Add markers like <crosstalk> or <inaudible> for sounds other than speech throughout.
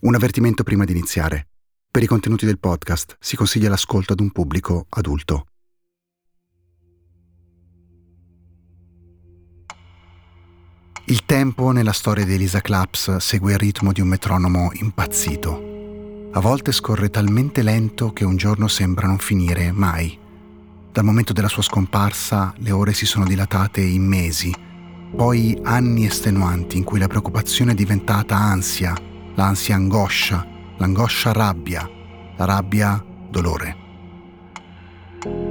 Un avvertimento prima di iniziare. Per i contenuti del podcast si consiglia l'ascolto ad un pubblico adulto. Il tempo nella storia di Elisa Claps segue il ritmo di un metronomo impazzito. A volte scorre talmente lento che un giorno sembra non finire mai. Dal momento della sua scomparsa le ore si sono dilatate in mesi, poi anni estenuanti in cui la preoccupazione è diventata ansia, l'ansia angoscia, l'angoscia rabbia, la rabbia dolore.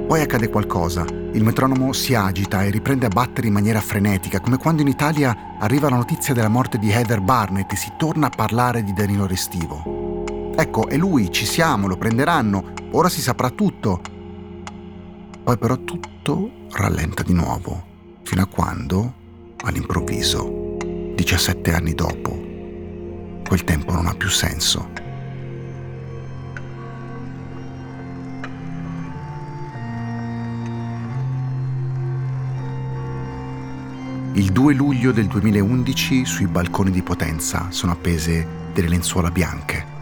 Poi accade qualcosa, il metronomo si agita e riprende a battere in maniera frenetica, come quando in Italia arriva la notizia della morte di Heather Barnett e si torna a parlare di Danilo Restivo. Ecco, è lui, ci siamo, lo prenderanno, ora si saprà tutto. Poi però tutto rallenta di nuovo, fino a quando, all'improvviso, 17 anni dopo, quel tempo non ha più senso. Il 2 luglio del 2011 sui balconi di Potenza sono appese delle lenzuola bianche.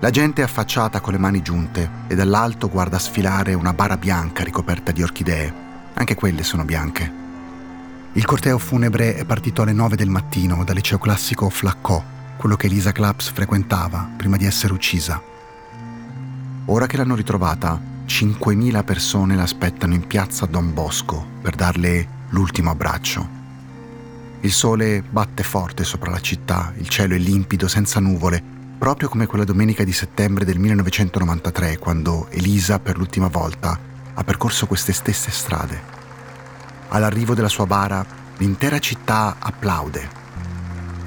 La gente è affacciata con le mani giunte e dall'alto guarda sfilare una bara bianca ricoperta di orchidee. Anche quelle sono bianche. Il corteo funebre è partito alle 9 del mattino dal liceo classico Flaccò, quello che Elisa Claps frequentava prima di essere uccisa. Ora che l'hanno ritrovata, 5.000 persone l'aspettano in piazza Don Bosco per darle l'ultimo abbraccio. Il sole batte forte sopra la città, il cielo è limpido, senza nuvole, proprio come quella domenica di settembre del 1993, quando Elisa per l'ultima volta ha percorso queste stesse strade. All'arrivo della sua bara, l'intera città applaude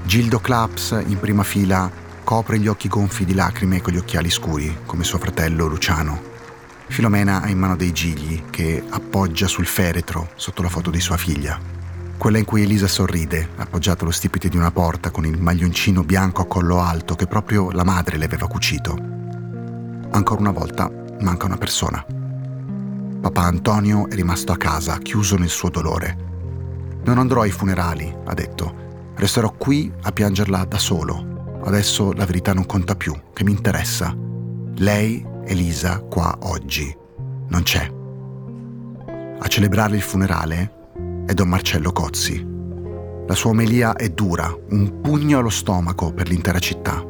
Gildo Claps, in prima fila, copre gli occhi gonfi di lacrime con gli occhiali scuri, come suo fratello Luciano. Filomena ha in mano dei gigli che appoggia sul feretro sotto la foto di sua figlia. Quella in cui Elisa sorride, appoggiata allo stipite di una porta con il maglioncino bianco a collo alto che proprio la madre le aveva cucito. Ancora una volta manca una persona. Papà Antonio è rimasto a casa, chiuso nel suo dolore. Non andrò ai funerali, ha detto Resterò qui a piangerla da solo. Adesso la verità non conta più, che mi interessa. Lei, Elisa, qua oggi, non c'è. A celebrare il funerale è Don Marcello Cozzi. La sua omelia è dura, un pugno allo stomaco per l'intera città.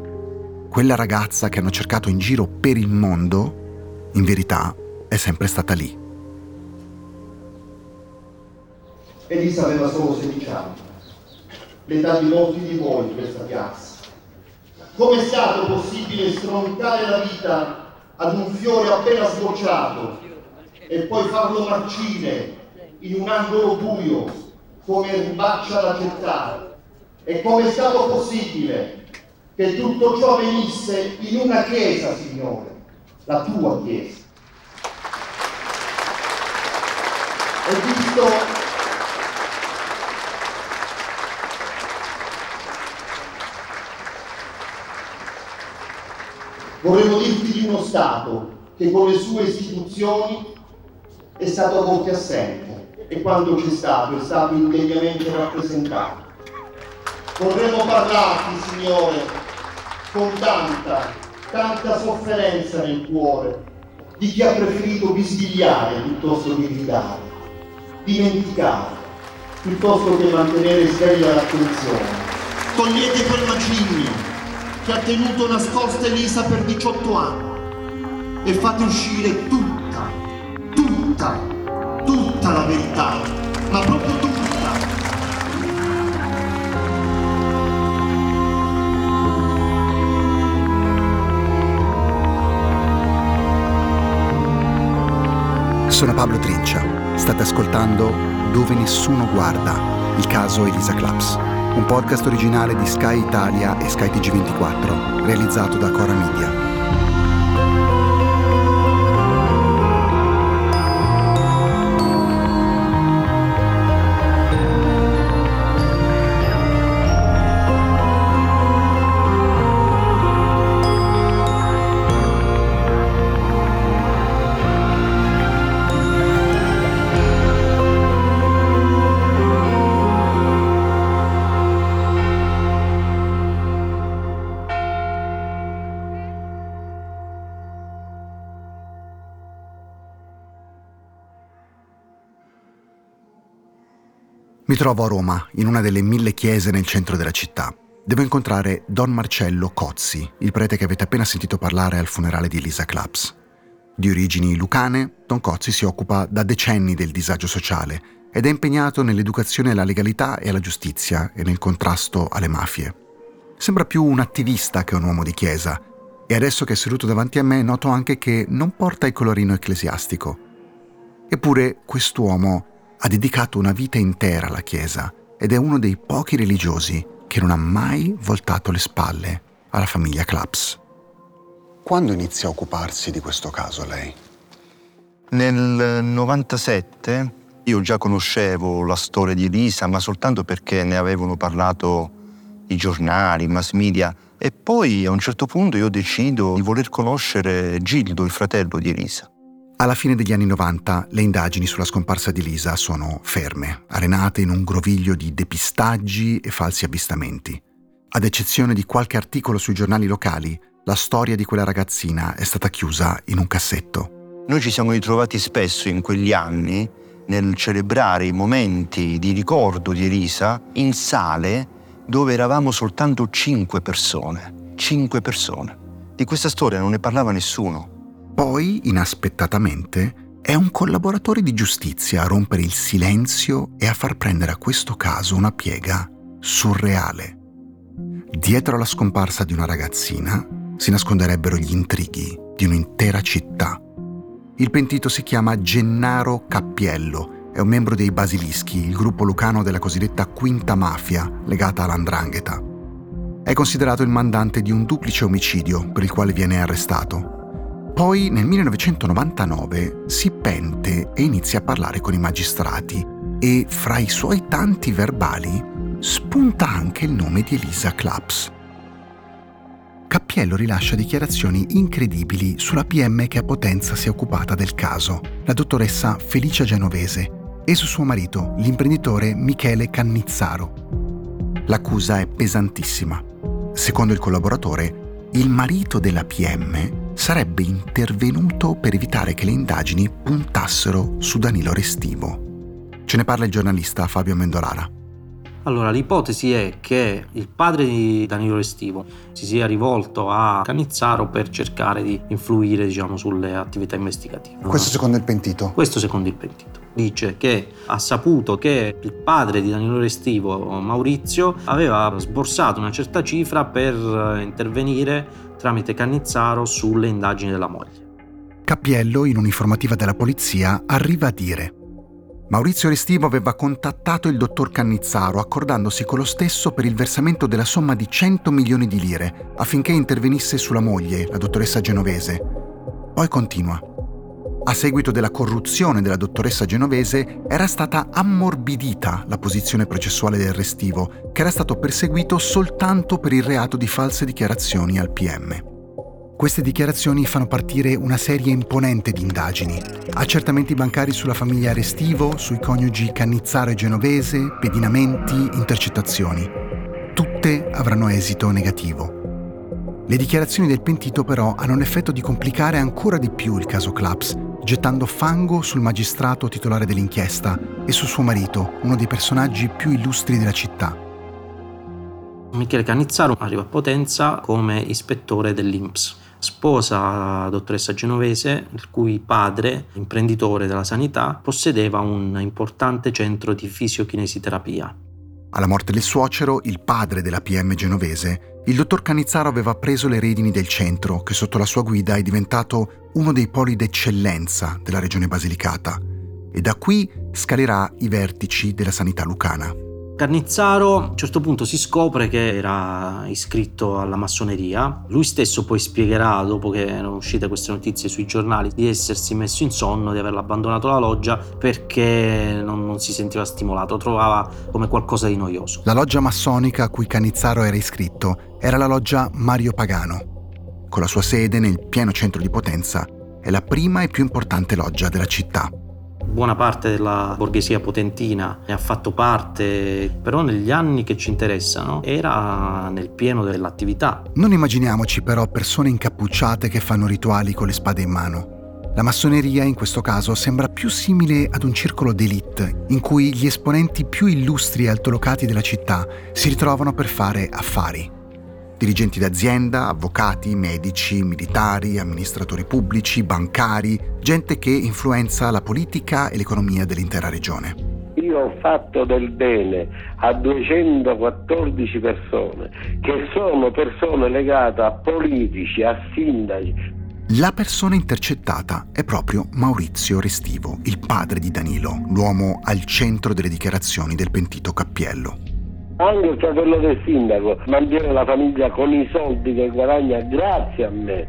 Quella ragazza che hanno cercato in giro per il mondo, in verità, è sempre stata lì. Elisa aveva solo 16 anni l'età di molti di voi in questa piazza. Come è stato possibile stroncare la vita ad un fiore appena sbocciato e poi farlo marcire in un angolo buio come ribaccia la città? E come è stato possibile che tutto ciò venisse in una chiesa, Signore, la tua chiesa? Ho visto Vorremmo dirti di uno Stato che con le sue istituzioni è stato a volte assente e quando c'è stato è stato indegnamente rappresentato. Vorremmo parlarti, Signore, con tanta, tanta sofferenza nel cuore, di chi ha preferito bisbigliare piuttosto che gridare, dimenticare piuttosto che mantenere sveglia l'attenzione. Togliete quel macigno che ha tenuto nascosta Elisa per 18 anni. E fate uscire tutta, tutta, tutta la verità, ma proprio tutta. Sono Pablo Trincia, state ascoltando Dove nessuno guarda, il caso Elisa Claps un podcast originale di Sky Italia e Sky TG24, realizzato da Cora Media. Mi trovo a Roma, in una delle mille chiese nel centro della città. Devo incontrare Don Marcello Cozzi, il prete che avete appena sentito parlare al funerale di Elisa Claps. Di origini lucane, Don Cozzi si occupa da decenni del disagio sociale ed è impegnato nell'educazione alla legalità e alla giustizia e nel contrasto alle mafie. Sembra più un attivista che un uomo di chiesa e adesso che è seduto davanti a me noto anche che non porta il colorino ecclesiastico. Eppure quest'uomo ha dedicato una vita intera alla Chiesa ed è uno dei pochi religiosi che non ha mai voltato le spalle alla famiglia Claps. Quando inizia a occuparsi di questo caso lei? Nel 97 io già conoscevo la storia di Elisa, ma soltanto perché ne avevano parlato i giornali, i mass media, e poi a un certo punto io decido di voler conoscere Gildo, il fratello di Elisa. Alla fine degli anni 90 le indagini sulla scomparsa di Lisa sono ferme, arenate in un groviglio di depistaggi e falsi avvistamenti. Ad eccezione di qualche articolo sui giornali locali, la storia di quella ragazzina è stata chiusa in un cassetto. Noi ci siamo ritrovati spesso in quegli anni nel celebrare i momenti di ricordo di Elisa in sale dove eravamo soltanto cinque persone. Cinque persone. Di questa storia non ne parlava nessuno. Poi, inaspettatamente, è un collaboratore di giustizia a rompere il silenzio e a far prendere a questo caso una piega surreale. Dietro alla scomparsa di una ragazzina si nasconderebbero gli intrighi di un'intera città. Il pentito si chiama Gennaro Cappiello, è un membro dei Basilischi, il gruppo lucano della cosiddetta Quinta Mafia legata all'Andrangheta. È considerato il mandante di un duplice omicidio per il quale viene arrestato poi nel 1999 si pente e inizia a parlare con i magistrati e fra i suoi tanti verbali spunta anche il nome di Elisa Claps. Cappiello rilascia dichiarazioni incredibili sulla PM che a Potenza si è occupata del caso, la dottoressa Felicia Genovese, e su suo marito, l'imprenditore Michele Cannizzaro. L'accusa è pesantissima. Secondo il collaboratore, il marito della PM sarebbe intervenuto per evitare che le indagini puntassero su Danilo Restivo. Ce ne parla il giornalista Fabio Mendolara. Allora, l'ipotesi è che il padre di Danilo Restivo si sia rivolto a Canizzaro per cercare di influire, diciamo, sulle attività investigative. Questo secondo il pentito? Questo secondo il pentito. Dice che ha saputo che il padre di Danilo Restivo, Maurizio, aveva sborsato una certa cifra per intervenire tramite Cannizzaro sulle indagini della moglie. Cappiello, in un'informativa della polizia, arriva a dire Maurizio Restivo aveva contattato il dottor Cannizzaro accordandosi con lo stesso per il versamento della somma di 100 milioni di lire affinché intervenisse sulla moglie, la dottoressa genovese. Poi continua. A seguito della corruzione della dottoressa genovese era stata ammorbidita la posizione processuale del restivo, che era stato perseguito soltanto per il reato di false dichiarazioni al PM. Queste dichiarazioni fanno partire una serie imponente di indagini, accertamenti bancari sulla famiglia Restivo, sui coniugi Cannizzaro e Genovese, pedinamenti, intercettazioni. Tutte avranno esito negativo. Le dichiarazioni del pentito però hanno l'effetto di complicare ancora di più il caso Claps, gettando fango sul magistrato titolare dell'inchiesta e su suo marito, uno dei personaggi più illustri della città. Michele Canizzaro arriva a Potenza come ispettore dell'INPS. Sposa la dottoressa genovese, il cui padre, imprenditore della sanità, possedeva un importante centro di fisiochinesiterapia. Alla morte del suocero, il padre della PM genovese il dottor Canizzaro aveva preso le redini del centro, che sotto la sua guida è diventato uno dei poli d'eccellenza della regione Basilicata, e da qui scalerà i vertici della sanità lucana. Carnizzaro a un certo punto si scopre che era iscritto alla massoneria. Lui stesso poi spiegherà, dopo che erano uscite queste notizie sui giornali, di essersi messo in sonno, di aver abbandonato la loggia perché non, non si sentiva stimolato, trovava come qualcosa di noioso. La loggia massonica a cui Canizzaro era iscritto era la loggia Mario Pagano. Con la sua sede nel pieno centro di Potenza, è la prima e più importante loggia della città buona parte della borghesia potentina ne ha fatto parte, però negli anni che ci interessano era nel pieno dell'attività. Non immaginiamoci però persone incappucciate che fanno rituali con le spade in mano. La massoneria in questo caso sembra più simile ad un circolo d'élite in cui gli esponenti più illustri e altolocati della città si ritrovano per fare affari. Dirigenti d'azienda, avvocati, medici, militari, amministratori pubblici, bancari, gente che influenza la politica e l'economia dell'intera regione. Io ho fatto del bene a 214 persone che sono persone legate a politici, a sindaci, la persona intercettata è proprio Maurizio Restivo, il padre di Danilo, l'uomo al centro delle dichiarazioni del pentito Cappiello. Anche il fratello del sindaco mantiene la famiglia con i soldi che guadagna grazie a me,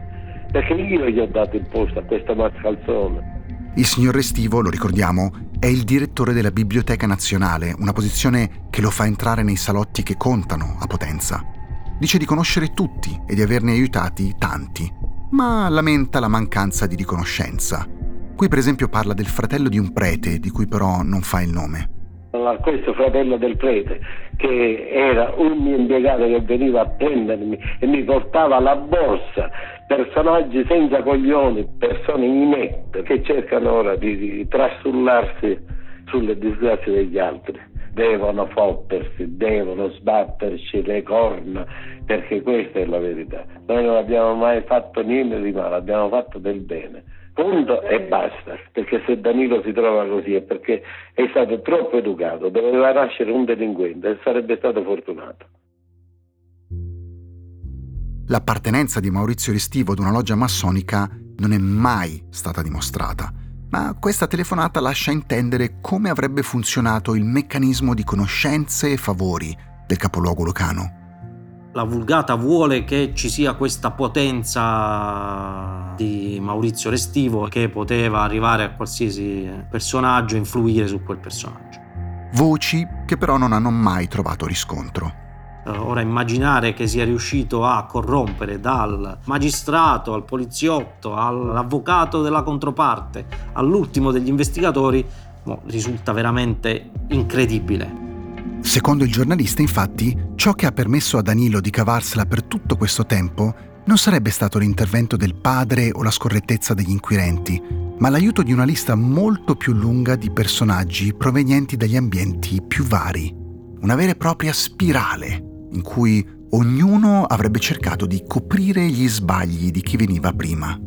perché io gli ho dato il posto a questo mascalzone. Il signor Restivo, lo ricordiamo, è il direttore della Biblioteca Nazionale, una posizione che lo fa entrare nei salotti che contano a Potenza. Dice di conoscere tutti e di averne aiutati tanti, ma lamenta la mancanza di riconoscenza. Qui per esempio parla del fratello di un prete, di cui però non fa il nome. Questo fratello del prete, che era un mio impiegato che veniva a prendermi e mi portava la borsa, personaggi senza coglioni, persone inette che cercano ora di, di trasullarsi sulle disgrazie degli altri devono fottersi, devono sbatterci le corna, perché questa è la verità. Noi non abbiamo mai fatto niente di male, abbiamo fatto del bene. Punto e basta, perché se Danilo si trova così è perché è stato troppo educato, doveva nascere un delinquente e sarebbe stato fortunato. L'appartenenza di Maurizio Restivo ad una loggia massonica non è mai stata dimostrata ma questa telefonata lascia intendere come avrebbe funzionato il meccanismo di conoscenze e favori del capoluogo lucano. La vulgata vuole che ci sia questa potenza di Maurizio Restivo che poteva arrivare a qualsiasi personaggio e influire su quel personaggio. Voci che però non hanno mai trovato riscontro. Eh, ora immaginare che sia riuscito a corrompere dal magistrato al poliziotto all'avvocato della controparte all'ultimo degli investigatori risulta veramente incredibile. Secondo il giornalista, infatti, ciò che ha permesso a Danilo di cavarsela per tutto questo tempo non sarebbe stato l'intervento del padre o la scorrettezza degli inquirenti, ma l'aiuto di una lista molto più lunga di personaggi provenienti dagli ambienti più vari. Una vera e propria spirale in cui ognuno avrebbe cercato di coprire gli sbagli di chi veniva prima.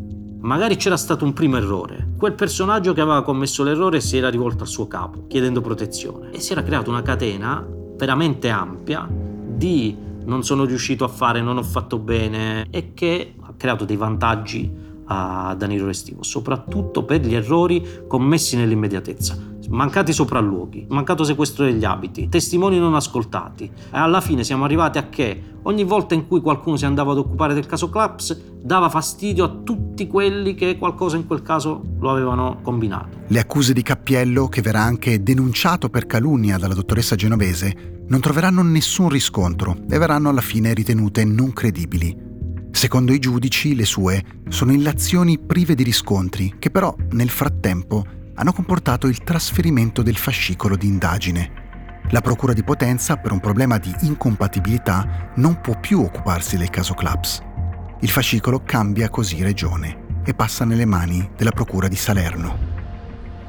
Magari c'era stato un primo errore. Quel personaggio che aveva commesso l'errore si era rivolto al suo capo, chiedendo protezione. E si era creata una catena veramente ampia di non sono riuscito a fare, non ho fatto bene e che ha creato dei vantaggi a Danilo Restivo, soprattutto per gli errori commessi nell'immediatezza mancati sopralluoghi, mancato sequestro degli abiti, testimoni non ascoltati. E alla fine siamo arrivati a che ogni volta in cui qualcuno si andava ad occupare del caso Claps dava fastidio a tutti quelli che qualcosa in quel caso lo avevano combinato. Le accuse di Cappiello, che verrà anche denunciato per calunnia dalla dottoressa genovese, non troveranno nessun riscontro e verranno alla fine ritenute non credibili. Secondo i giudici, le sue sono illazioni prive di riscontri, che però nel frattempo hanno comportato il trasferimento del fascicolo di indagine. La Procura di Potenza, per un problema di incompatibilità, non può più occuparsi del caso Claps. Il fascicolo cambia così regione e passa nelle mani della Procura di Salerno.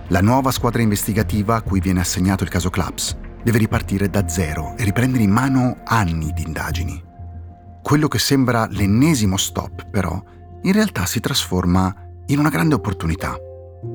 La nuova squadra investigativa a cui viene assegnato il caso Claps deve ripartire da zero e riprendere in mano anni di indagini. Quello che sembra l'ennesimo stop, però, in realtà si trasforma in una grande opportunità.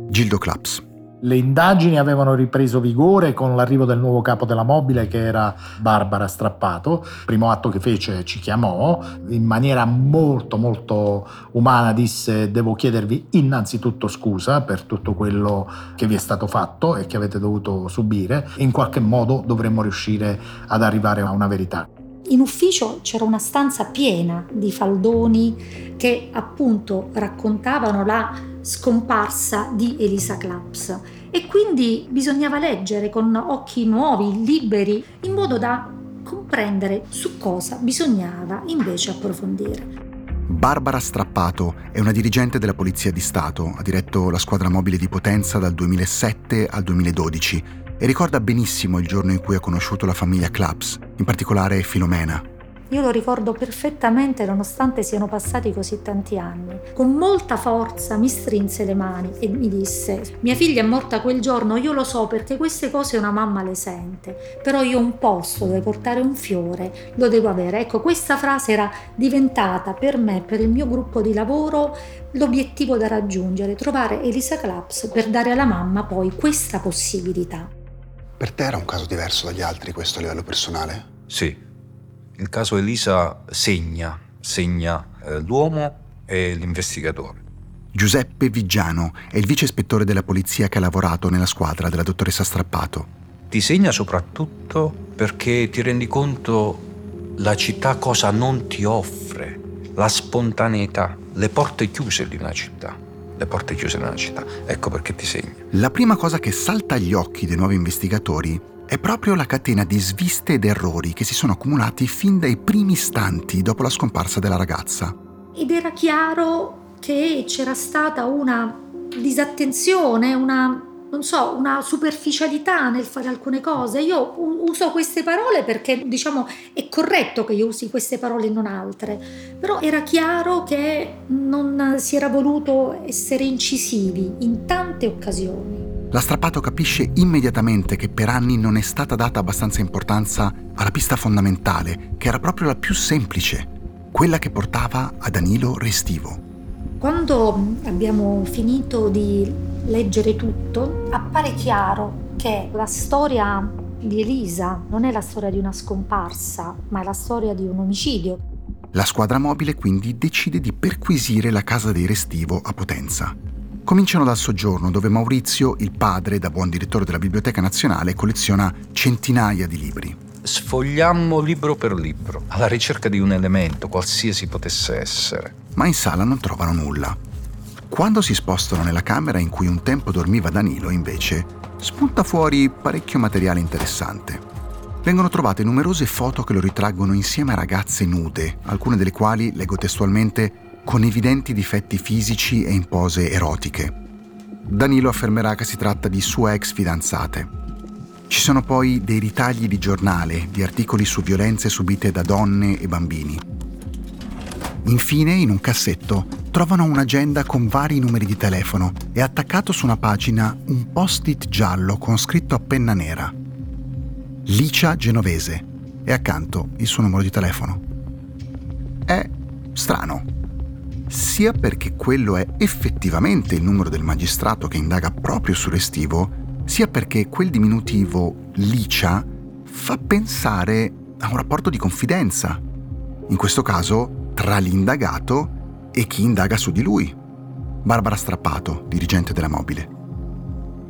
Gildo Claps. Le indagini avevano ripreso vigore con l'arrivo del nuovo capo della mobile che era Barbara Strappato. Il primo atto che fece ci chiamò, in maniera molto molto umana disse devo chiedervi innanzitutto scusa per tutto quello che vi è stato fatto e che avete dovuto subire. In qualche modo dovremmo riuscire ad arrivare a una verità. In ufficio c'era una stanza piena di faldoni che appunto raccontavano la scomparsa di Elisa Claps e quindi bisognava leggere con occhi nuovi, liberi, in modo da comprendere su cosa bisognava invece approfondire. Barbara Strappato è una dirigente della Polizia di Stato, ha diretto la squadra mobile di Potenza dal 2007 al 2012 e ricorda benissimo il giorno in cui ha conosciuto la famiglia Claps, in particolare Filomena. Io lo ricordo perfettamente nonostante siano passati così tanti anni. Con molta forza mi strinse le mani e mi disse, mia figlia è morta quel giorno, io lo so perché queste cose una mamma le sente, però io un posto dove portare un fiore lo devo avere. Ecco, questa frase era diventata per me, per il mio gruppo di lavoro, l'obiettivo da raggiungere, trovare Elisa Claps per dare alla mamma poi questa possibilità. Per te era un caso diverso dagli altri questo a livello personale? Sì, il caso Elisa segna, segna eh, l'uomo e l'investigatore. Giuseppe Viggiano è il vice ispettore della polizia che ha lavorato nella squadra della dottoressa Strappato. Ti segna soprattutto perché ti rendi conto la città cosa non ti offre, la spontaneità, le porte chiuse di una città. Le porte chiuse di una città. Ecco perché ti segna. La prima cosa che salta agli occhi dei nuovi investigatori è proprio la catena di sviste ed errori che si sono accumulati fin dai primi istanti dopo la scomparsa della ragazza. Ed era chiaro che c'era stata una disattenzione, una non so, una superficialità nel fare alcune cose. Io uso queste parole perché, diciamo, è corretto che io usi queste parole e non altre, però era chiaro che non si era voluto essere incisivi in tante occasioni. La Strappato capisce immediatamente che per anni non è stata data abbastanza importanza alla pista fondamentale, che era proprio la più semplice, quella che portava a Danilo Restivo. Quando abbiamo finito di leggere tutto, appare chiaro che la storia di Elisa non è la storia di una scomparsa, ma è la storia di un omicidio. La squadra mobile quindi decide di perquisire la casa dei Restivo a Potenza. Cominciano dal soggiorno dove Maurizio, il padre, da buon direttore della Biblioteca Nazionale, colleziona centinaia di libri. Sfogliammo libro per libro, alla ricerca di un elemento, qualsiasi potesse essere. Ma in sala non trovano nulla. Quando si spostano nella camera in cui un tempo dormiva Danilo, invece, spunta fuori parecchio materiale interessante. Vengono trovate numerose foto che lo ritraggono insieme a ragazze nude, alcune delle quali, leggo testualmente, con evidenti difetti fisici e in pose erotiche. Danilo affermerà che si tratta di sue ex fidanzate. Ci sono poi dei ritagli di giornale, di articoli su violenze subite da donne e bambini. Infine, in un cassetto, trovano un'agenda con vari numeri di telefono e attaccato su una pagina un post-it giallo con scritto a penna nera. Licia Genovese e accanto il suo numero di telefono. È strano sia perché quello è effettivamente il numero del magistrato che indaga proprio su Restivo, sia perché quel diminutivo Licia fa pensare a un rapporto di confidenza, in questo caso tra l'indagato e chi indaga su di lui. Barbara Strappato, dirigente della Mobile.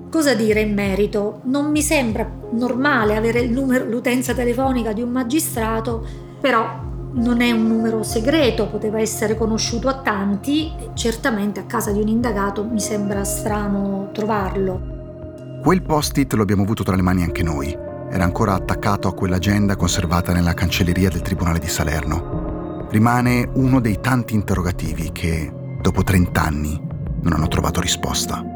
Cosa dire in merito? Non mi sembra normale avere il numero, l'utenza telefonica di un magistrato, però non è un numero segreto, poteva essere conosciuto a tanti, certamente a casa di un indagato mi sembra strano trovarlo. Quel post-it lo abbiamo avuto tra le mani anche noi. Era ancora attaccato a quell'agenda conservata nella cancelleria del Tribunale di Salerno. Rimane uno dei tanti interrogativi che, dopo 30 anni, non hanno trovato risposta.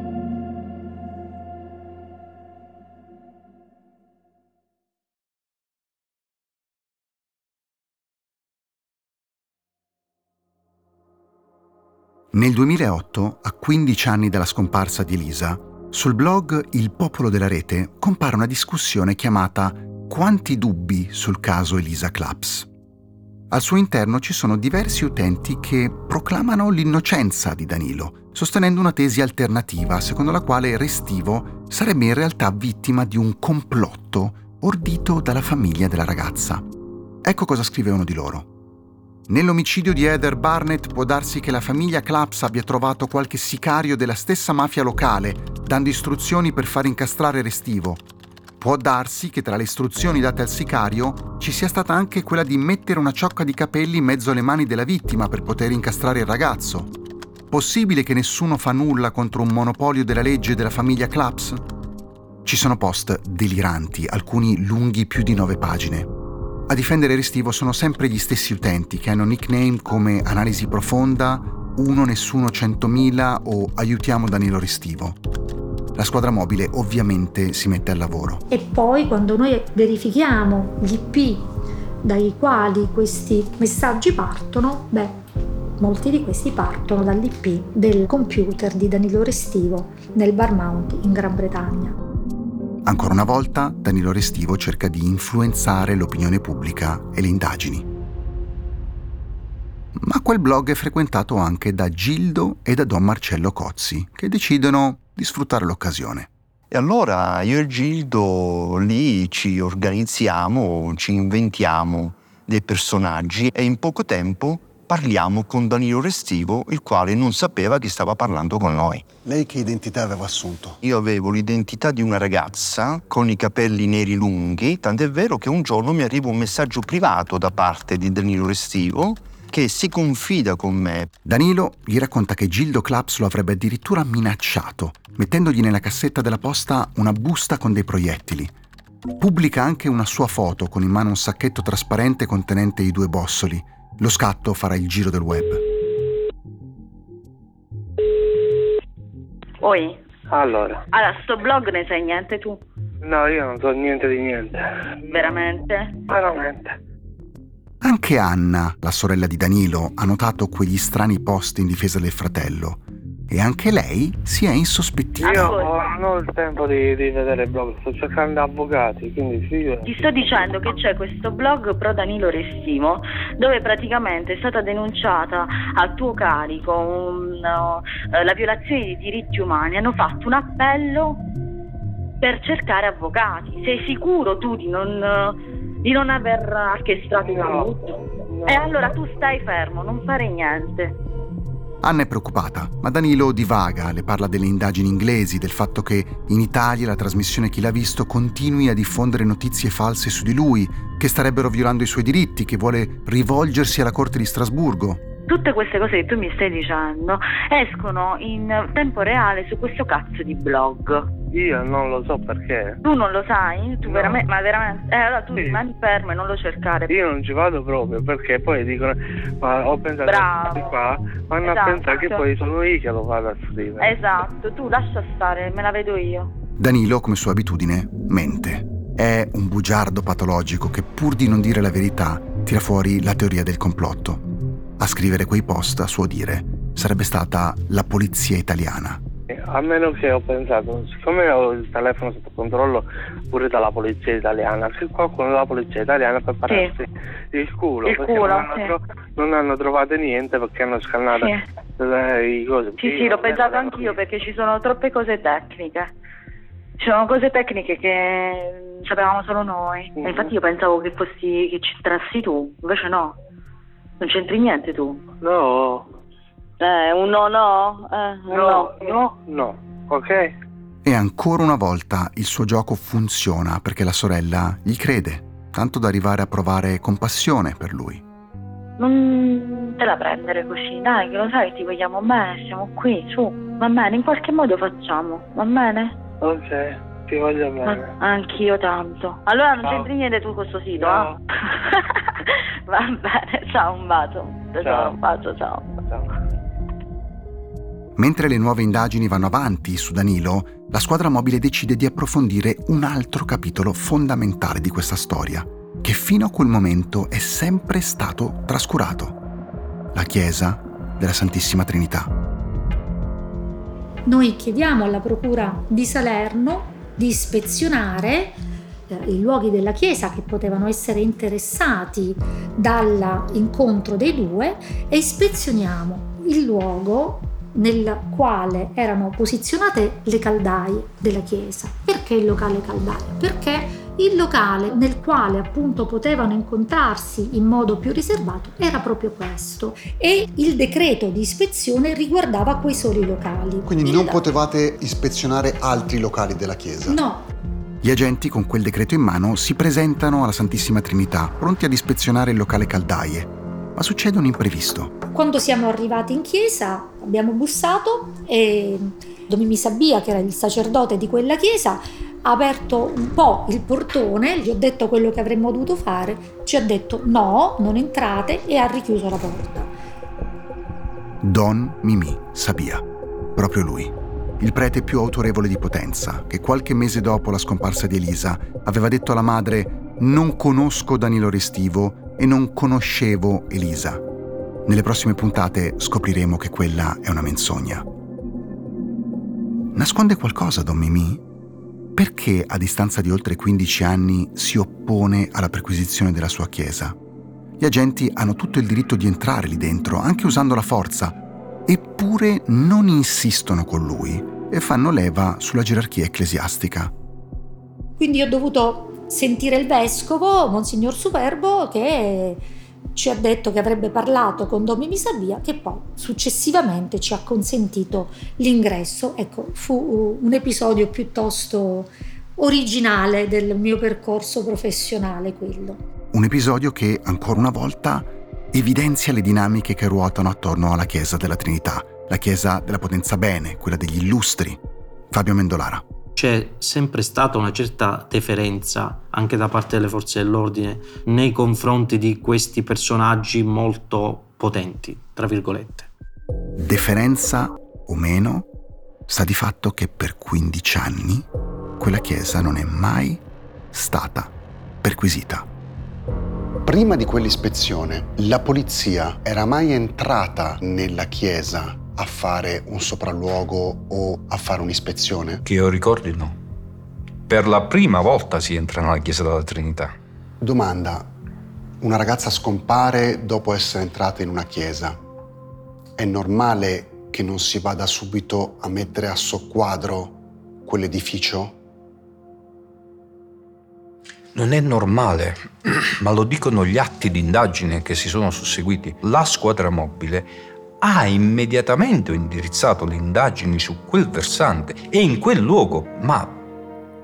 Nel 2008, a 15 anni dalla scomparsa di Elisa, sul blog Il Popolo della Rete compare una discussione chiamata Quanti dubbi sul caso Elisa Claps. Al suo interno ci sono diversi utenti che proclamano l'innocenza di Danilo, sostenendo una tesi alternativa secondo la quale Restivo sarebbe in realtà vittima di un complotto ordito dalla famiglia della ragazza. Ecco cosa scrive uno di loro. Nell'omicidio di Heather Barnett può darsi che la famiglia Claps abbia trovato qualche sicario della stessa mafia locale, dando istruzioni per far incastrare Restivo. Può darsi che tra le istruzioni date al sicario ci sia stata anche quella di mettere una ciocca di capelli in mezzo alle mani della vittima per poter incastrare il ragazzo. Possibile che nessuno fa nulla contro un monopolio della legge della famiglia Claps? Ci sono post deliranti, alcuni lunghi più di nove pagine. A difendere Restivo sono sempre gli stessi utenti che hanno nickname come Analisi Profonda, Uno Nessuno 100.000 o Aiutiamo Danilo Restivo. La squadra mobile ovviamente si mette al lavoro. E poi quando noi verifichiamo gli IP dai quali questi messaggi partono, beh, molti di questi partono dall'IP del computer di Danilo Restivo nel Barmount in Gran Bretagna. Ancora una volta, Danilo Restivo cerca di influenzare l'opinione pubblica e le indagini. Ma quel blog è frequentato anche da Gildo e da Don Marcello Cozzi, che decidono di sfruttare l'occasione. E allora io e Gildo lì ci organizziamo, ci inventiamo dei personaggi e in poco tempo parliamo con Danilo Restivo, il quale non sapeva che stava parlando con noi. Lei che identità aveva assunto? Io avevo l'identità di una ragazza con i capelli neri lunghi, tant'è vero che un giorno mi arriva un messaggio privato da parte di Danilo Restivo che si confida con me. Danilo gli racconta che Gildo Claps lo avrebbe addirittura minacciato, mettendogli nella cassetta della posta una busta con dei proiettili. Pubblica anche una sua foto con in mano un sacchetto trasparente contenente i due bossoli. Lo scatto farà il giro del web. Oi. Allora. Allora, sto blog ne sai niente tu? No, io non so niente di niente. Veramente? Veramente. Anche Anna, la sorella di Danilo, ha notato quegli strani post in difesa del fratello e anche lei si è insospettita. Io non ho il tempo di, di vedere il blog, sto cercando avvocati, quindi sì. Ti sto dicendo che c'è questo blog pro Danilo Restimo dove praticamente è stata denunciata a tuo carico un, uh, la violazione dei diritti umani. Hanno fatto un appello per cercare avvocati. Sei sicuro tu di non... Uh, di non aver orchestrato no, tutto. No. E allora tu stai fermo, non fare niente. Anna è preoccupata, ma Danilo divaga, le parla delle indagini inglesi, del fatto che in Italia la trasmissione Chi l'ha visto continui a diffondere notizie false su di lui, che starebbero violando i suoi diritti, che vuole rivolgersi alla Corte di Strasburgo. Tutte queste cose che tu mi stai dicendo escono in tempo reale su questo cazzo di blog. Io non lo so perché. Tu non lo sai? Tu no. veramente, ma veramente. Eh, allora tu sì. rimani fermo e non lo cercare. Io non ci vado proprio perché poi dicono, ma ho pensato Bravo. qua, vanno esatto. a pensare che poi sono io che lo vado a scrivere. Esatto, tu lascia stare, me la vedo io. Danilo, come sua abitudine, mente. È un bugiardo patologico che pur di non dire la verità tira fuori la teoria del complotto. A scrivere quei post, a suo dire, sarebbe stata la polizia italiana a meno che ho pensato, siccome ho il telefono sotto controllo pure dalla polizia italiana, se qualcuno della polizia italiana per pararsi sì. il culo, il perché culo, non, hanno sì. tro- non, hanno trovato niente perché hanno scannato sì. le cose. Sì, sì, l'ho pensato anch'io perché ci sono troppe cose tecniche. Ci sono cose tecniche che sapevamo solo noi. Mm-hmm. Infatti io pensavo che fossi che c'entrassi tu, invece no. Non c'entri niente tu. No. Eh, un no no? Eh, un no, no, no, ok? E ancora una volta il suo gioco funziona perché la sorella gli crede, tanto da arrivare a provare compassione per lui. Non te la prendere così, dai, che lo sai, ti vogliamo bene, siamo qui, su, va bene, in qualche modo facciamo, va bene? Ok, ti voglio bene. Ma anch'io tanto. Allora non c'entri niente tu con questo sito, no. eh? <laughs> va bene, ciao, un bacio. Ciao, un bacio, ciao. ciao. Mentre le nuove indagini vanno avanti su Danilo, la squadra mobile decide di approfondire un altro capitolo fondamentale di questa storia, che fino a quel momento è sempre stato trascurato. La Chiesa della Santissima Trinità. Noi chiediamo alla Procura di Salerno di ispezionare eh, i luoghi della Chiesa che potevano essere interessati dall'incontro dei due e ispezioniamo il luogo nel quale erano posizionate le caldaie della chiesa. Perché il locale caldaie? Perché il locale nel quale appunto potevano incontrarsi in modo più riservato era proprio questo e il decreto di ispezione riguardava quei soli locali. Quindi non potevate ispezionare altri locali della chiesa? No, gli agenti con quel decreto in mano si presentano alla Santissima Trinità, pronti ad ispezionare il locale caldaie. Ma succede un imprevisto. Quando siamo arrivati in chiesa abbiamo bussato e Domimi Sabia, che era il sacerdote di quella chiesa, ha aperto un po' il portone, gli ho detto quello che avremmo dovuto fare, ci ha detto no, non entrate e ha richiuso la porta. Don Mimì Sabia, proprio lui. il prete più autorevole di Potenza, che qualche mese dopo la scomparsa di Elisa aveva detto alla madre non conosco Danilo Restivo e non conoscevo Elisa. Nelle prossime puntate scopriremo che quella è una menzogna. Nasconde qualcosa Don Mimì? Perché a distanza di oltre 15 anni si oppone alla perquisizione della sua chiesa? Gli agenti hanno tutto il diritto di entrare lì dentro, anche usando la forza, eppure non insistono con lui e fanno leva sulla gerarchia ecclesiastica. Quindi ho dovuto sentire il vescovo, Monsignor Superbo, che ci ha detto che avrebbe parlato con Domi Misabia, che poi successivamente ci ha consentito l'ingresso. Ecco, fu un episodio piuttosto originale del mio percorso professionale quello. Un episodio che, ancora una volta, evidenzia le dinamiche che ruotano attorno alla Chiesa della Trinità, la Chiesa della Potenza Bene, quella degli illustri. Fabio Mendolara. C'è sempre stata una certa deferenza anche da parte delle forze dell'ordine nei confronti di questi personaggi molto potenti, tra virgolette. Deferenza o meno, sta di fatto che per 15 anni quella chiesa non è mai stata perquisita. Prima di quell'ispezione, la polizia era mai entrata nella chiesa a fare un sopralluogo o a fare un'ispezione? Che io ricordi no. Per la prima volta si entra nella chiesa della Trinità. Domanda. Una ragazza scompare dopo essere entrata in una chiesa. È normale che non si vada subito a mettere a soqquadro quell'edificio? Non è normale, <clears throat> ma lo dicono gli atti di indagine che si sono susseguiti. La squadra mobile ha immediatamente indirizzato le indagini su quel versante e in quel luogo, ma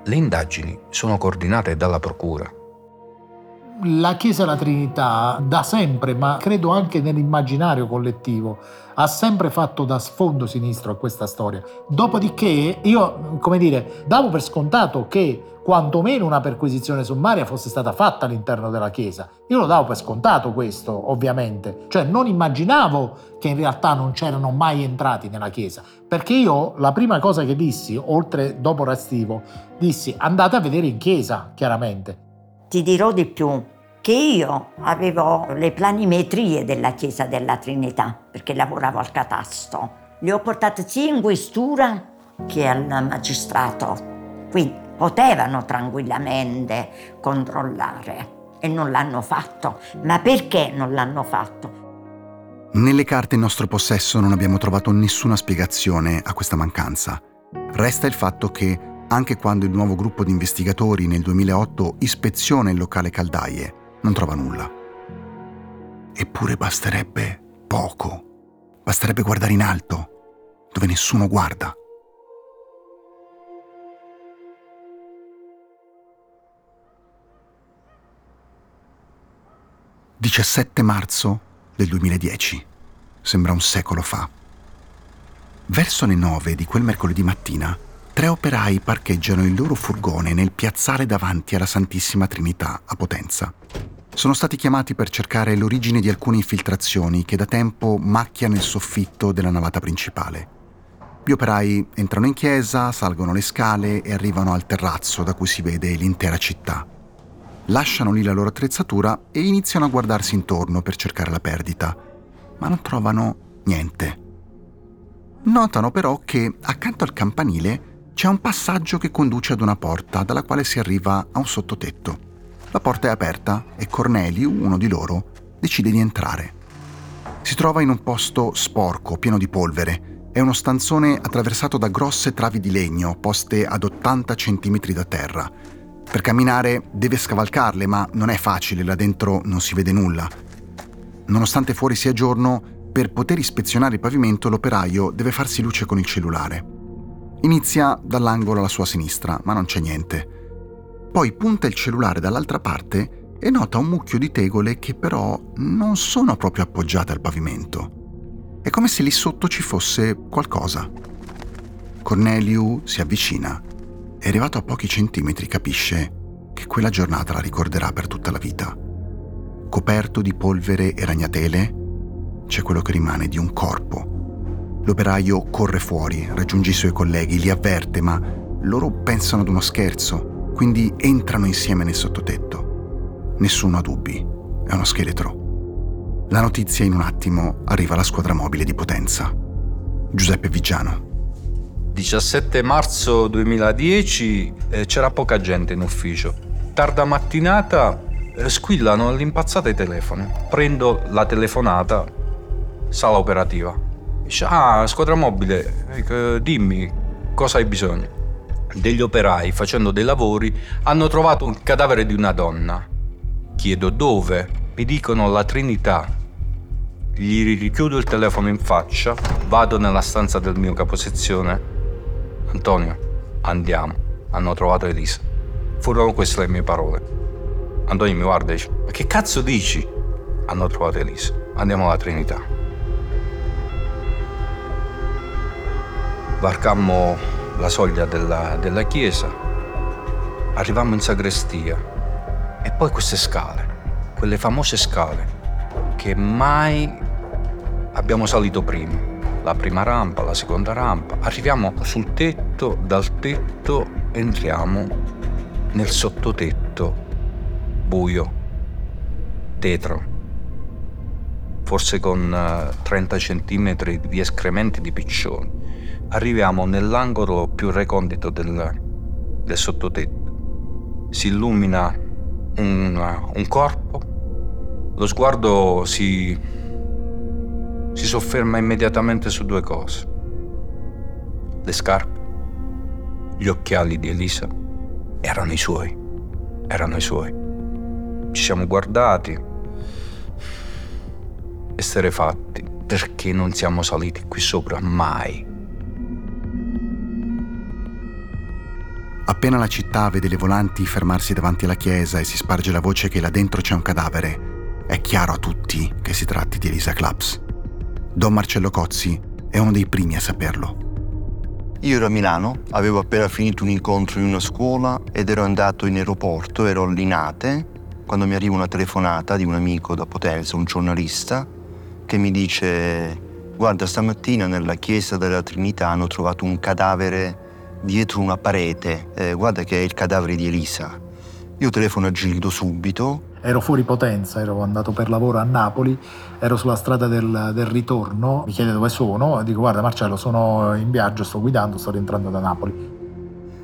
le indagini sono coordinate dalla Procura. La Chiesa della Trinità da sempre, ma credo anche nell'immaginario collettivo, ha sempre fatto da sfondo sinistro a questa storia. Dopodiché io, come dire, davo per scontato che quantomeno una perquisizione sommaria fosse stata fatta all'interno della Chiesa. Io lo davo per scontato questo, ovviamente, cioè non immaginavo che in realtà non c'erano mai entrati nella Chiesa, perché io la prima cosa che dissi, oltre dopo Rastivo, dissi andate a vedere in Chiesa, chiaramente. Ti dirò di più, che io avevo le planimetrie della Chiesa della Trinità, perché lavoravo al catasto. Le ho portate sia in questura che al magistrato. Quindi potevano tranquillamente controllare e non l'hanno fatto. Ma perché non l'hanno fatto? Nelle carte in nostro possesso non abbiamo trovato nessuna spiegazione a questa mancanza. Resta il fatto che, anche quando il nuovo gruppo di investigatori nel 2008 ispeziona il locale Caldaie, non trova nulla. Eppure basterebbe poco. Basterebbe guardare in alto, dove nessuno guarda. 17 marzo del 2010. Sembra un secolo fa. Verso le 9 di quel mercoledì mattina, tre operai parcheggiano il loro furgone nel piazzale davanti alla Santissima Trinità a Potenza. Sono stati chiamati per cercare l'origine di alcune infiltrazioni che da tempo macchiano il soffitto della navata principale. Gli operai entrano in chiesa, salgono le scale e arrivano al terrazzo da cui si vede l'intera città lasciano lì la loro attrezzatura e iniziano a guardarsi intorno per cercare la perdita, ma non trovano niente. Notano però che accanto al campanile c'è un passaggio che conduce ad una porta dalla quale si arriva a un sottotetto. La porta è aperta e Corneliu, uno di loro, decide di entrare. Si trova in un posto sporco, pieno di polvere. È uno stanzone attraversato da grosse travi di legno poste ad 80 cm da terra per camminare deve scavalcarle, ma non è facile, là dentro non si vede nulla. Nonostante fuori sia giorno, per poter ispezionare il pavimento l'operaio deve farsi luce con il cellulare. Inizia dall'angolo alla sua sinistra, ma non c'è niente. Poi punta il cellulare dall'altra parte e nota un mucchio di tegole che però non sono proprio appoggiate al pavimento. È come se lì sotto ci fosse qualcosa. Corneliu si avvicina è arrivato a pochi centimetri capisce che quella giornata la ricorderà per tutta la vita. Coperto di polvere e ragnatele, c'è quello che rimane di un corpo. L'operaio corre fuori, raggiunge i suoi colleghi, li avverte, ma loro pensano ad uno scherzo, quindi entrano insieme nel sottotetto. Nessuno ha dubbi, è uno scheletro. La notizia in un attimo arriva alla squadra mobile di Potenza. Giuseppe Vigiano. 17 marzo 2010 eh, c'era poca gente in ufficio. Tarda mattinata eh, squillano all'impazzata i telefoni. Prendo la telefonata, sala operativa. Dice, ah, squadra mobile, eh, dimmi cosa hai bisogno. Degli operai facendo dei lavori hanno trovato un cadavere di una donna. Chiedo dove? Mi dicono la Trinità. Gli richiudo il telefono in faccia, vado nella stanza del mio caposezione. Antonio, andiamo. Hanno trovato Elisa. Furono queste le mie parole. Antonio mi guarda e dice, ma che cazzo dici? Hanno trovato Elisa. Andiamo alla Trinità. Varcammo la soglia della, della chiesa, arrivammo in sagrestia. E poi queste scale, quelle famose scale che mai abbiamo salito prima. La prima rampa, la seconda rampa, arriviamo sul tetto, dal tetto entriamo nel sottotetto, buio, tetro, forse con 30 centimetri di escrementi di piccioni arriviamo nell'angolo più recondito del, del sottotetto. Si illumina un, un, corpo, lo sguardo si, si sofferma immediatamente su due cose. Le scarpe, gli occhiali di Elisa erano i suoi, erano i suoi. Ci siamo guardati, essere fatti, perché non siamo saliti qui sopra mai. Appena la città vede le volanti fermarsi davanti alla chiesa e si sparge la voce che là dentro c'è un cadavere, è chiaro a tutti che si tratti di Elisa Claps. Don Marcello Cozzi è uno dei primi a saperlo. Io ero a Milano, avevo appena finito un incontro in una scuola ed ero andato in aeroporto, ero a Linate, quando mi arriva una telefonata di un amico da Potenza, un giornalista, che mi dice guarda stamattina nella chiesa della Trinità hanno trovato un cadavere dietro una parete, eh, guarda che è il cadavere di Elisa. Io telefono a Gildo subito. Ero fuori Potenza, ero andato per lavoro a Napoli, ero sulla strada del, del ritorno, mi chiede dove sono, dico guarda Marcello sono in viaggio, sto guidando, sto rientrando da Napoli.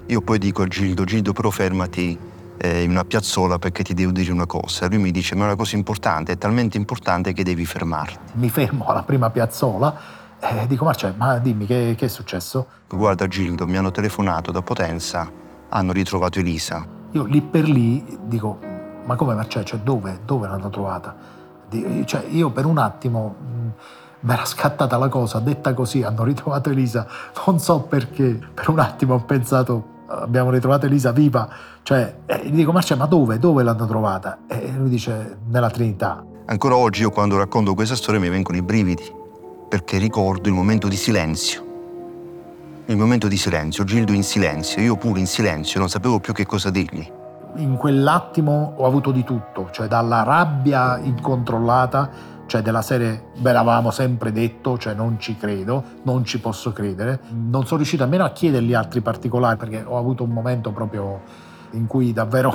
Io poi dico a Gildo, Gildo però fermati eh, in una piazzola perché ti devo dire una cosa. Lui mi dice ma è una cosa importante, è talmente importante che devi fermarti. Mi fermo alla prima piazzola eh, dico Marcello, ma dimmi che, che, è successo? Guarda Gildo, mi hanno telefonato da Potenza, hanno ritrovato Elisa. Io lì per lì dico, ma come Marcello, cioè dove, dove l'hanno trovata? Cioè, io per un attimo mi era scattata la cosa, detta così, hanno ritrovato Elisa, non so perché, per un attimo ho pensato, abbiamo ritrovato Elisa viva, cioè, eh, gli dico Marcello, ma dove, dove l'hanno trovata? E lui dice, nella Trinità. Ancora oggi io quando racconto questa storia mi vengono i brividi perché ricordo il momento di silenzio. Il momento di silenzio, Gildo in silenzio, io pure in silenzio, non sapevo più che cosa dirgli. In quell'attimo ho avuto di tutto, cioè dalla rabbia incontrollata, cioè della serie, ve l'avevamo sempre detto, cioè non ci credo, non ci posso credere. Non sono riuscito nemmeno a chiedergli altri particolari perché ho avuto un momento proprio in cui davvero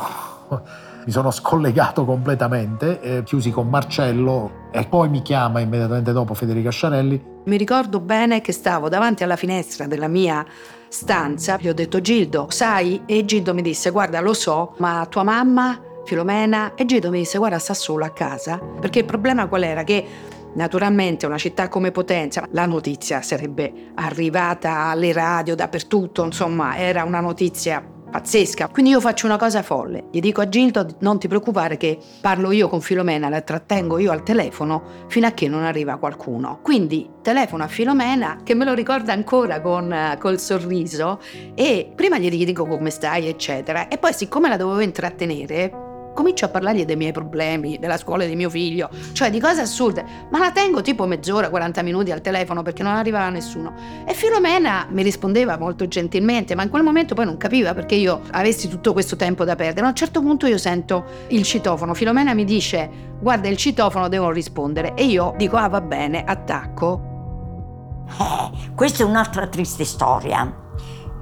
mi sono scollegato completamente, eh, chiusi con Marcello e poi mi chiama immediatamente dopo Federica Sciarelli. Mi ricordo bene che stavo davanti alla finestra della mia stanza, gli ho detto Gildo, sai? E Gildo mi disse guarda lo so, ma tua mamma, Filomena, e Gildo mi disse guarda sta solo a casa, perché il problema qual era? Che Naturalmente una città come Potenza, la notizia sarebbe arrivata alle radio dappertutto, insomma era una notizia pazzesca. Quindi io faccio una cosa folle. Gli dico a Gildo non ti preoccupare che parlo io con Filomena, la trattengo io al telefono fino a che non arriva qualcuno. Quindi telefono a Filomena che me lo ricorda ancora con col sorriso e prima gli dico come stai eccetera e poi siccome la dovevo intrattenere comincio a parlargli dei miei problemi, della scuola di mio figlio, cioè di cose assurde, ma la tengo tipo mezz'ora, 40 minuti al telefono perché non arrivava nessuno. E Filomena mi rispondeva molto gentilmente, ma in quel momento poi non capiva perché io avessi tutto questo tempo da perdere. A un certo punto io sento il citofono, Filomena mi dice guarda il citofono devo rispondere e io dico ah va bene, attacco. Eh, questa è un'altra triste storia.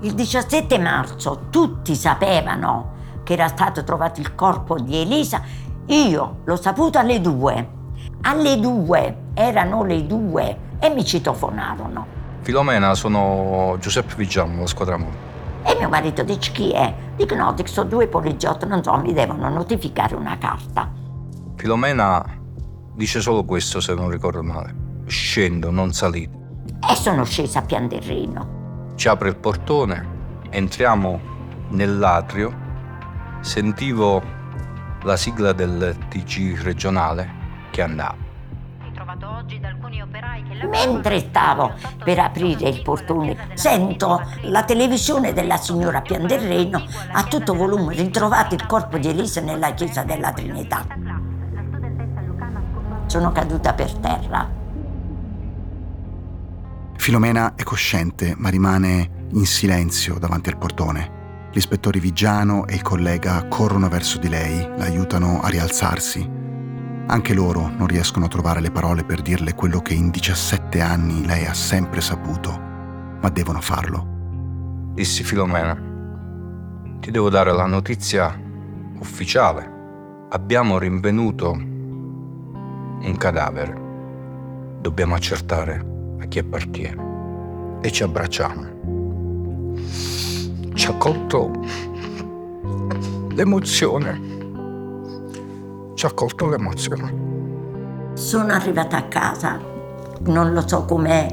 Il 17 marzo tutti sapevano che era stato trovato il corpo di Elisa. Io l'ho saputo alle due. Alle due, erano le due e mi citofonarono. Filomena, sono Giuseppe Vigiano, la squadra Moro. E mio marito dice chi è? Dico no, dico sono due poliziotti, non so, mi devono notificare una carta. Filomena dice solo questo, se non ricordo male. Scendo, non salite. E sono scesa a Pianderrino. Ci apre il portone, entriamo nell'atrio, sentivo la sigla del TG regionale che andava. Mentre stavo per aprire il portone, sento la televisione della signora Pianderreno a tutto volume, ritrovato il corpo di Elisa nella chiesa della Trinità. Sono caduta per terra. Filomena è cosciente, ma rimane in silenzio davanti al portone. L'ispettore Vigiano e il collega corrono verso di lei, la aiutano a rialzarsi. Anche loro non riescono a trovare le parole per dirle quello che in 17 anni lei ha sempre saputo, ma devono farlo. Dissi Filomena, ti devo dare la notizia ufficiale. Abbiamo rinvenuto un cadavere. Dobbiamo accertare a chi appartiene. E ci abbracciamo. Ci ha colto l'emozione. Ci ha colto l'emozione. Sono arrivata a casa, non lo so com'è,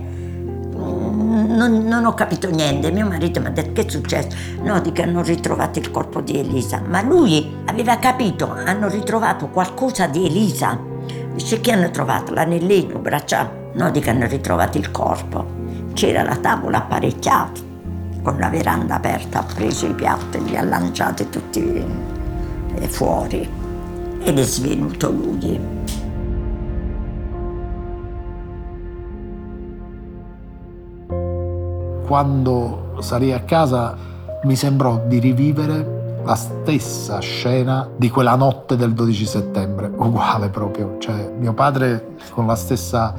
non, non, ho capito niente. Mio marito mi ha detto che è successo? No, dico hanno ritrovato il corpo di Elisa, ma lui aveva capito, hanno ritrovato qualcosa di Elisa. Dice che hanno trovato l'anellino, bracciato. No, dico hanno ritrovato il corpo. C'era la tavola apparecchiata, con la veranda aperta, ha preso i piatti li ha lanciati tutti fuori. Ed è svenuto lui. Quando salì a casa mi sembrò di rivivere la stessa scena di quella notte del 12 settembre, uguale proprio. Cioè, mio padre con la stessa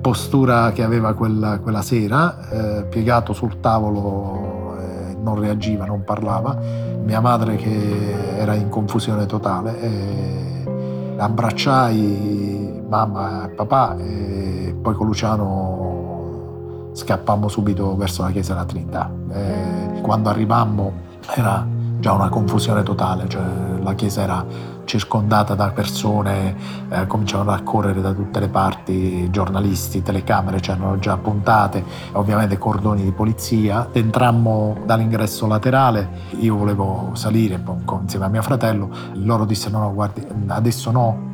postura che aveva quella, quella sera, eh, piegato sul tavolo, eh, non reagiva, non parlava. Mia madre che era in confusione totale. Eh, abbracciai mamma e papà e poi con Luciano scappammo subito verso la chiesa della Trinità. Eh, quando arrivammo era già una confusione totale, cioè la chiesa era circondata da persone, eh, cominciavano a correre da tutte le parti, giornalisti, telecamere c'erano già puntate, ovviamente cordoni di polizia. Entrammo dall'ingresso laterale, io volevo salire insieme a mio fratello, loro dissero no, no guardi, adesso no,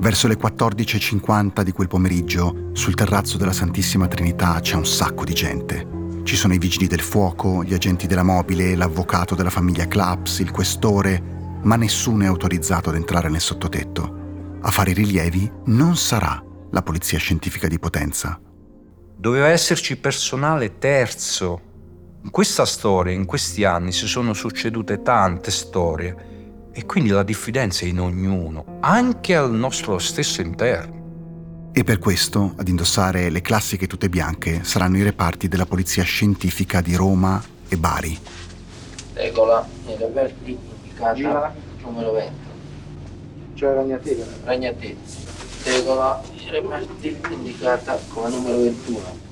Verso le 14.50 di quel pomeriggio, sul terrazzo della Santissima Trinità c'è un sacco di gente. Ci sono i vigili del fuoco, gli agenti della mobile, l'avvocato della famiglia Claps, il questore, ma nessuno è autorizzato ad entrare nel sottotetto. A fare i rilievi non sarà la polizia scientifica di Potenza. Doveva esserci personale terzo. In questa storia, in questi anni, si sono succedute tante storie e quindi la diffidenza è in ognuno, anche al nostro stesso interno. E per questo, ad indossare le classiche tute bianche, saranno i reparti della Polizia Scientifica di Roma e Bari. Regola, nei reperti indicata numero 20. Cioè Ragnatela? Ragnatela. Regola, i reperti indicata come numero 21.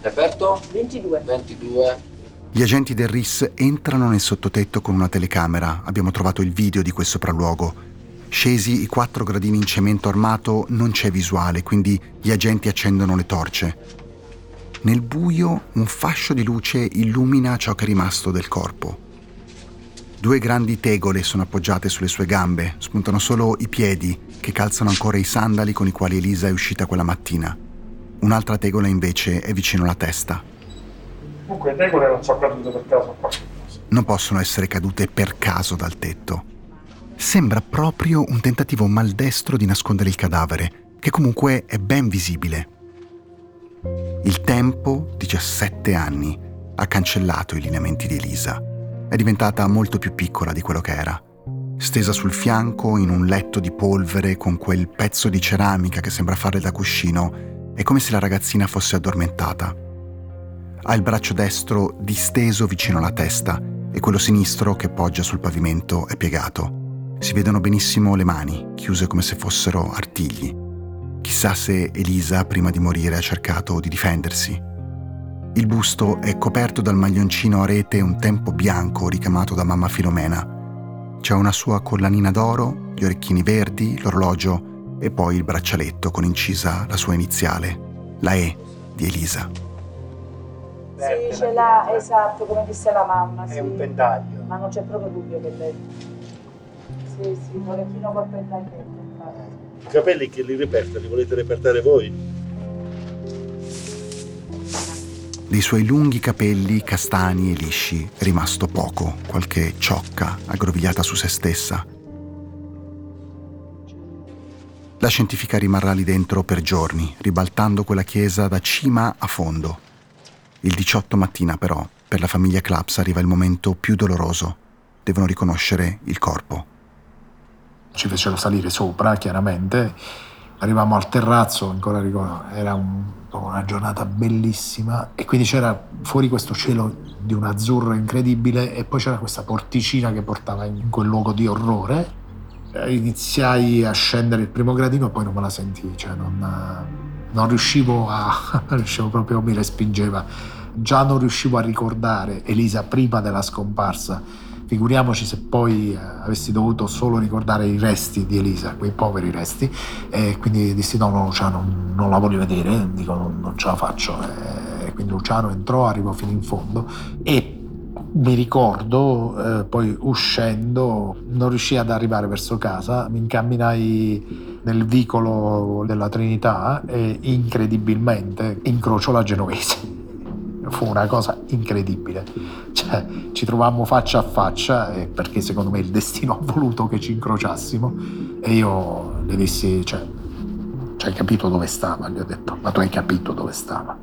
Reperto? 22. 22. Gli agenti del RIS entrano nel sottotetto con una telecamera. Abbiamo trovato il video di quel sopralluogo. Scesi i quattro gradini in cemento armato non c'è visuale, quindi gli agenti accendono le torce. Nel buio un fascio di luce illumina ciò che è rimasto del corpo. Due grandi tegole sono appoggiate sulle sue gambe, spuntano solo i piedi che calzano ancora i sandali con i quali Elisa è uscita quella mattina. Un'altra tegola invece è vicino alla testa. Comunque le tegole non sono cadute per caso qua. Non possono essere cadute per caso dal tetto. Sembra proprio un tentativo maldestro di nascondere il cadavere, che comunque è ben visibile. Il tempo, 17 anni, ha cancellato i lineamenti di Elisa. È diventata molto più piccola di quello che era. Stesa sul fianco in un letto di polvere con quel pezzo di ceramica che sembra farle da cuscino, È come se la ragazzina fosse addormentata. Ha il braccio destro disteso vicino alla testa e quello sinistro che poggia sul pavimento è piegato. Si vedono benissimo le mani, chiuse come se fossero artigli. Chissà se Elisa, prima di morire, ha cercato di difendersi. Il busto è coperto dal maglioncino a rete un tempo bianco ricamato da mamma Filomena. C'è una sua collanina d'oro, gli orecchini verdi, l'orologio e poi il braccialetto con incisa la sua iniziale, la E di Elisa. Sì, ce l'ha, esatto, come disse la mamma. È sì. un pendaglio. Ma non c'è proprio dubbio che lei. Sì, sì, un orecchino col infatti. I capelli che li reperta, li volete repertare voi? Dei suoi lunghi capelli castani e lisci rimasto poco, qualche ciocca aggrovigliata su se stessa. La scientifica rimarrà lì dentro per giorni, ribaltando quella chiesa da cima a fondo. Il 18 mattina, però, per la famiglia Claps arriva il momento più doloroso. Devono riconoscere il corpo. Ci fecero salire sopra, chiaramente. Arrivavamo al terrazzo, ancora ricordo, era un- una giornata bellissima e quindi c'era fuori questo cielo di un azzurro incredibile e poi c'era questa porticina che portava in quel luogo di orrore. Eh, Iniziai a scendere il primo gradino e poi non me la sentii, cioè non, eh, non riuscivo a... <laughs> non riuscivo proprio, mi respingeva. Già non riuscivo a ricordare Elisa prima della scomparsa. Figuriamoci se poi eh, avessi dovuto solo ricordare i resti di Elisa, quei poveri resti, e quindi dissi no, no Luciano, non la voglio vedere, dico non, non ce la faccio. E quindi Luciano entrò, arrivò fino in fondo e mi ricordo eh, poi uscendo, non riuscii ad arrivare verso casa, mi incamminai nel vicolo della Trinità e incredibilmente incrocio la genovese. Fu una cosa incredibile. Cioè, ci trovammo faccia a faccia eh, perché secondo me il destino <laughs> ha voluto che ci incrociassimo e io le dissi, cioè, cioè, hai capito dove stava? Gli ho detto, ma tu hai capito dove stava?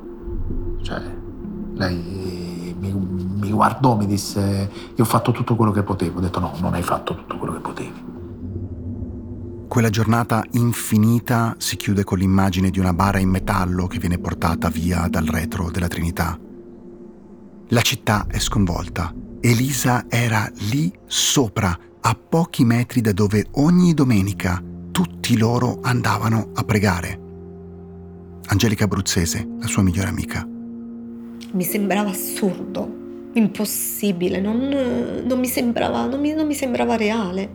Cioè, lei mi, mi guardò, mi disse, io ho fatto tutto quello che potevo. Ho detto, no, non hai fatto tutto quello che potevi. Quella giornata infinita si chiude con l'immagine di una bara in metallo che viene portata via dal retro della Trinità. La città è sconvolta. Elisa era lì sopra, a pochi metri da dove ogni domenica tutti loro andavano a pregare. Angelica Abruzzese, la sua migliore amica. Mi sembrava assurdo, impossibile, non, non mi sembrava, non mi- non mi sembrava reale.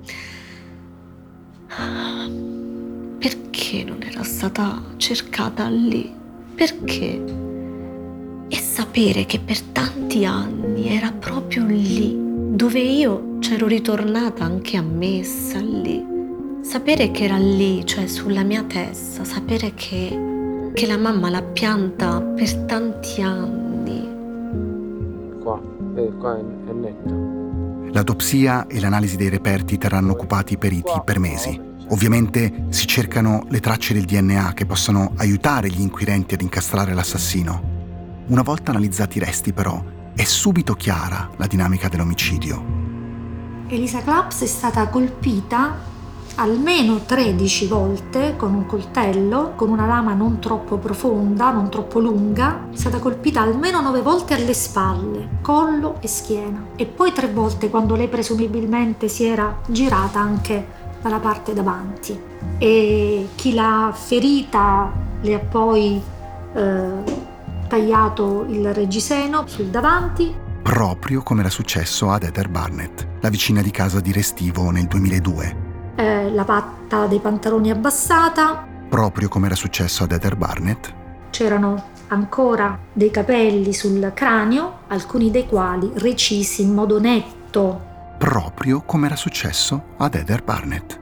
Perché non era stata cercata lì? Perché? E sapere che per tanti anni era proprio lì, dove io c'ero ritornata anche a messa lì. Sapere che era lì, cioè sulla mia testa, sapere che, che la mamma l'ha pianta per tanti anni. Qua, eh, qua è, è netto. L'autopsia e l'analisi dei reperti terranno occupati i periti per mesi. Ovviamente si cercano le tracce del DNA che possano aiutare gli inquirenti ad incastrare l'assassino. Una volta analizzati i resti, però, è subito chiara la dinamica dell'omicidio. Elisa Claps è stata colpita almeno 13 volte con un coltello, con una lama non troppo profonda, non troppo lunga. È stata colpita almeno 9 volte alle spalle, collo e schiena. E poi tre volte quando lei presumibilmente si era girata anche dalla parte davanti. E chi l'ha ferita le ha poi eh, tagliato il reggiseno sul davanti Proprio come era successo ad Heather Barnett, la vicina di casa di Restivo nel 2002. eh, la patta dei pantaloni abbassata, Proprio come era successo ad Heather Barnett, c'erano ancora dei capelli sul cranio, alcuni dei quali recisi in modo netto. proprio come era successo ad Heather Barnett.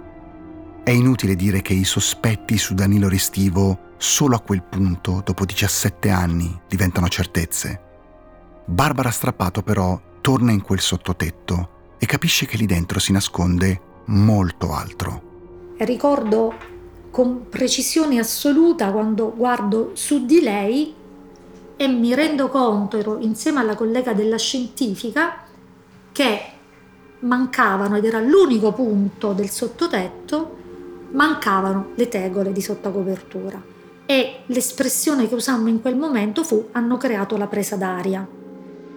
È inutile dire che i sospetti su Danilo Restivo solo a quel punto, dopo 17 anni, diventano certezze. Barbara Strappato però torna in quel sottotetto e capisce che lì dentro si nasconde molto altro. Ricordo con precisione assoluta quando guardo su di lei e mi rendo conto, ero insieme alla collega della scientifica, che mancavano, ed era l'unico punto del sottotetto, mancavano le tegole di sottocopertura. E l'espressione che usammo in quel momento fu hanno creato la presa d'aria.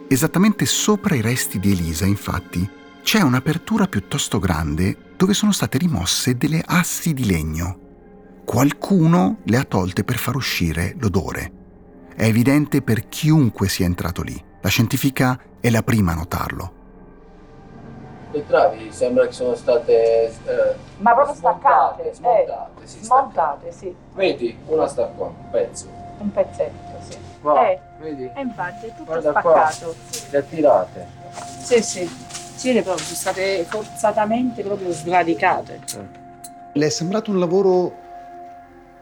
Esattamente sopra i resti di Elisa, infatti, c'è un'apertura piuttosto grande dove sono state rimosse delle assi di legno. Qualcuno le ha tolte per far uscire l'odore. È evidente per chiunque sia entrato lì. La scientifica è la prima a notarlo. Le travi sembra che sono state eh, Ma proprio staccate, smontate, eh, sì, smontate, sì. Vedi, una sta qua, un pezzo. Un pezzetto, sì. Qua, eh, vedi? E infatti è tutto Guarda qua, spaccato. le ha tirate. Sì, sì. Sì, le proprio sono state forzatamente proprio sradicate. Le è sembrato un lavoro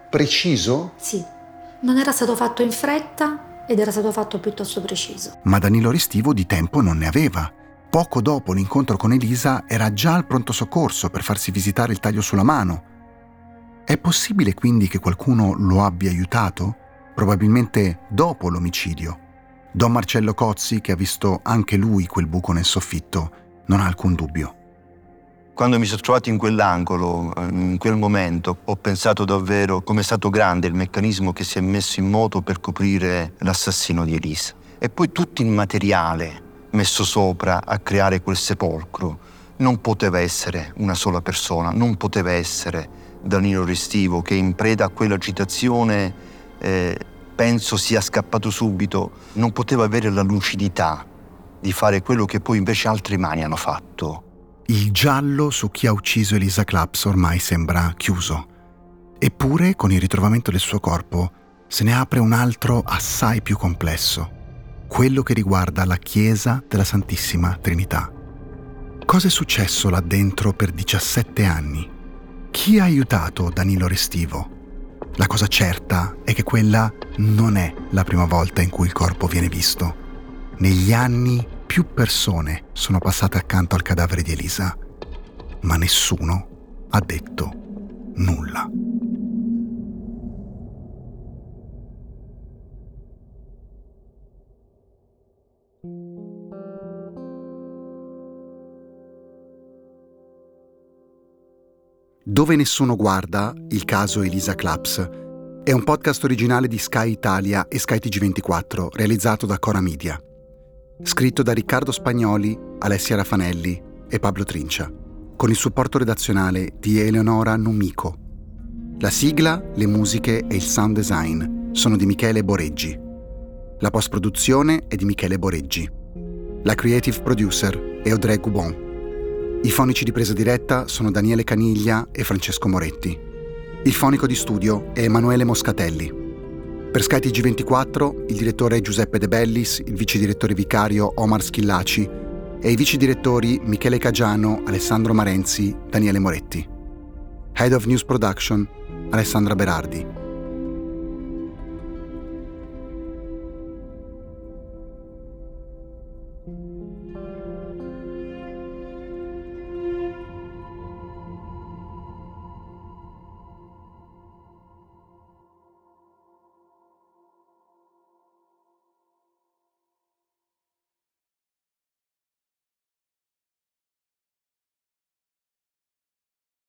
preciso? Sì, non era stato fatto in fretta ed era stato fatto piuttosto preciso. Ma Danilo Restivo di tempo non ne aveva. Poco dopo l'incontro con Elisa era già al pronto soccorso per farsi visitare il taglio sulla mano. È possibile quindi che qualcuno lo abbia aiutato? Probabilmente dopo l'omicidio. Don Marcello Cozzi, che ha visto anche lui quel buco nel soffitto, non ha alcun dubbio. Quando mi sono trovato in quell'angolo, eh, in quel momento, ho pensato davvero come è stato grande il meccanismo che si è messo in moto per coprire l'assassino di Elisa. E poi tutto il materiale messo sopra a creare quel sepolcro non poteva essere una sola persona, non poteva essere Danilo Restivo che in preda a quell'agitazione eh, penso sia scappato subito, non poteva avere la lucidità di fare quello che poi invece altre mani hanno fatto. Il giallo su chi ha ucciso Elisa Claps ormai sembra chiuso. Eppure, con il ritrovamento del suo corpo, se ne apre un altro assai più complesso, quello che riguarda la Chiesa della Santissima Trinità. Cosa è successo là dentro per 17 anni? Chi ha aiutato Danilo Restivo? La cosa certa è che quella non è la prima volta in cui il corpo viene visto. Negli anni più persone sono passate accanto al cadavere di Elisa, ma nessuno ha detto nulla. Dove nessuno guarda, il caso Elisa Claps, è un podcast originale di Sky Italia e Sky TG24, realizzato da Cora Media. Scritto da Riccardo Spagnoli, Alessia Raffanelli e Pablo Trincia, con il supporto redazionale di Eleonora Numico. La sigla, le musiche e il sound design sono di Michele Boreggi. La post-produzione è di Michele Boreggi. La creative producer è Audrey Goubon. I fonici di presa diretta sono Daniele Caniglia e Francesco Moretti. Il fonico di studio è Emanuele Moscatelli. Per Sky TG24 il direttore è Giuseppe De Bellis, il vice direttore vicario Omar Schillaci e i vice direttori Michele Cagiano, Alessandro Marenzi, Daniele Moretti. Head of News Production Alessandra Berardi.